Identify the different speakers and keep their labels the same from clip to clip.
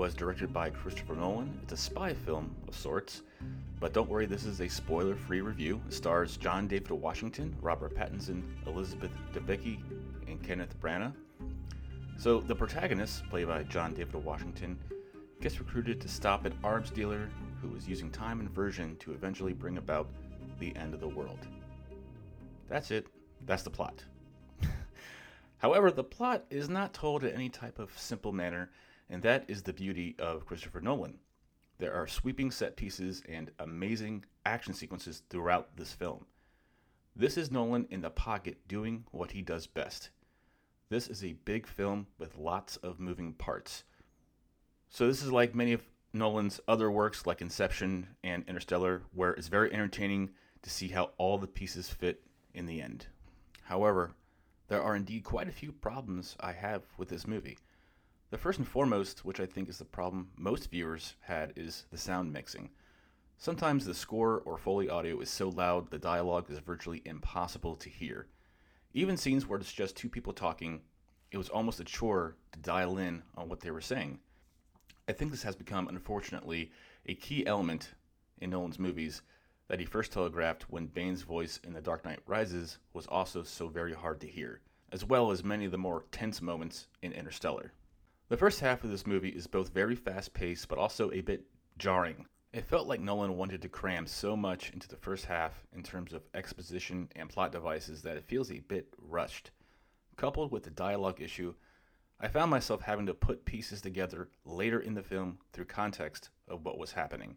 Speaker 1: was directed by Christopher Nolan. It's a spy film of sorts, but don't worry, this is a spoiler free review. It stars John David Washington, Robert Pattinson, Elizabeth Debicki, and Kenneth Branagh. So, the protagonist, played by John David Washington, gets recruited to stop an arms dealer who is using time inversion to eventually bring about the end of the world. That's it. That's the plot. However, the plot is not told in any type of simple manner, and that is the beauty of Christopher Nolan. There are sweeping set pieces and amazing action sequences throughout this film. This is Nolan in the pocket doing what he does best. This is a big film with lots of moving parts. So, this is like many of Nolan's other works, like Inception and Interstellar, where it's very entertaining to see how all the pieces fit in the end. However, there are indeed quite a few problems I have with this movie. The first and foremost, which I think is the problem most viewers had, is the sound mixing. Sometimes the score or Foley audio is so loud the dialogue is virtually impossible to hear. Even scenes where it's just two people talking, it was almost a chore to dial in on what they were saying. I think this has become, unfortunately, a key element in Nolan's movies that he first telegraphed when Bane's voice in The Dark Knight Rises was also so very hard to hear, as well as many of the more tense moments in Interstellar. The first half of this movie is both very fast paced but also a bit jarring. It felt like Nolan wanted to cram so much into the first half in terms of exposition and plot devices that it feels a bit rushed. Coupled with the dialogue issue, I found myself having to put pieces together later in the film through context of what was happening.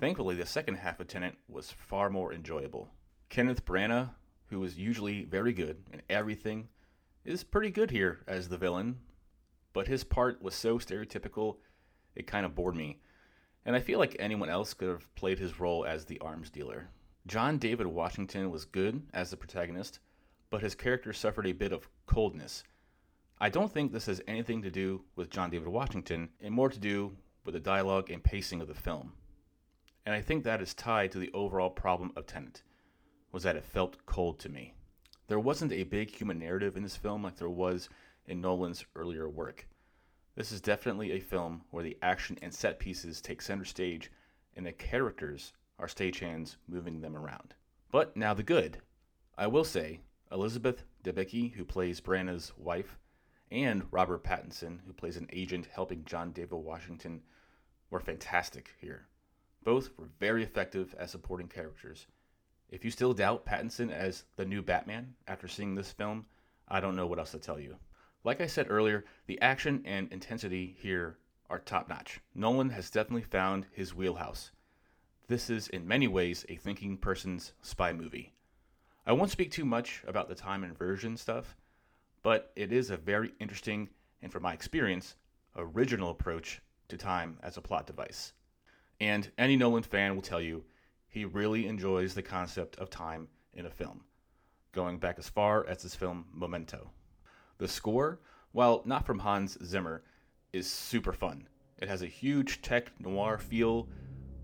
Speaker 1: Thankfully, the second half of Tenet was far more enjoyable. Kenneth Branagh, who is usually very good in everything, is pretty good here as the villain, but his part was so stereotypical it kind of bored me, and I feel like anyone else could have played his role as the arms dealer. John David Washington was good as the protagonist, but his character suffered a bit of coldness. I don't think this has anything to do with John David Washington, and more to do with the dialogue and pacing of the film and I think that is tied to the overall problem of Tenet, was that it felt cold to me. There wasn't a big human narrative in this film like there was in Nolan's earlier work. This is definitely a film where the action and set pieces take center stage and the characters are stagehands moving them around. But now the good. I will say, Elizabeth Debicki, who plays Branagh's wife, and Robert Pattinson, who plays an agent helping John David Washington, were fantastic here. Both were very effective as supporting characters. If you still doubt Pattinson as the new Batman after seeing this film, I don't know what else to tell you. Like I said earlier, the action and intensity here are top notch. Nolan has definitely found his wheelhouse. This is, in many ways, a thinking person's spy movie. I won't speak too much about the time inversion stuff, but it is a very interesting and, from my experience, original approach to time as a plot device. And any Nolan fan will tell you he really enjoys the concept of time in a film, going back as far as his film Memento. The score, while not from Hans Zimmer, is super fun. It has a huge tech noir feel,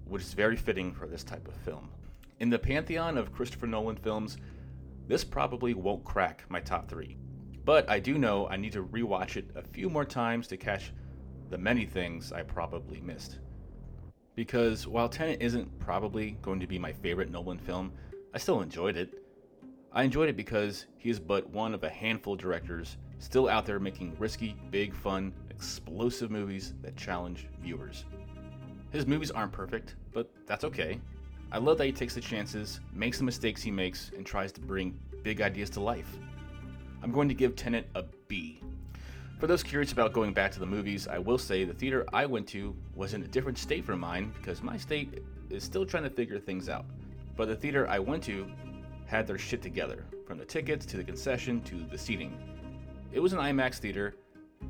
Speaker 1: which is very fitting for this type of film. In the pantheon of Christopher Nolan films, this probably won't crack my top three. But I do know I need to rewatch it a few more times to catch the many things I probably missed because while Tenet isn't probably going to be my favorite Nolan film, I still enjoyed it. I enjoyed it because he is but one of a handful of directors still out there making risky, big, fun, explosive movies that challenge viewers. His movies aren't perfect, but that's okay. I love that he takes the chances, makes the mistakes he makes, and tries to bring big ideas to life. I'm going to give Tenet a B. For those curious about going back to the movies, I will say the theater I went to was in a different state from mine because my state is still trying to figure things out. But the theater I went to had their shit together, from the tickets to the concession to the seating. It was an IMAX theater,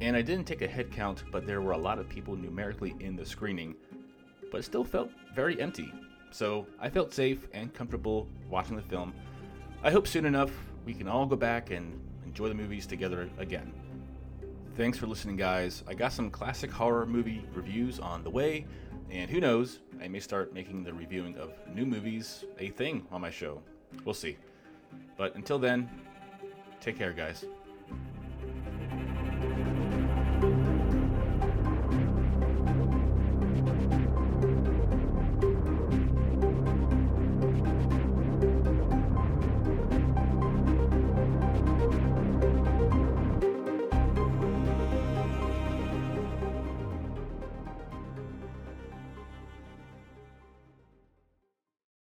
Speaker 1: and I didn't take a head count, but there were a lot of people numerically in the screening, but it still felt very empty. So I felt safe and comfortable watching the film. I hope soon enough we can all go back and enjoy the movies together again. Thanks for listening, guys. I got some classic horror movie reviews on the way, and who knows, I may start making the reviewing of new movies a thing on my show. We'll see. But until then, take care, guys.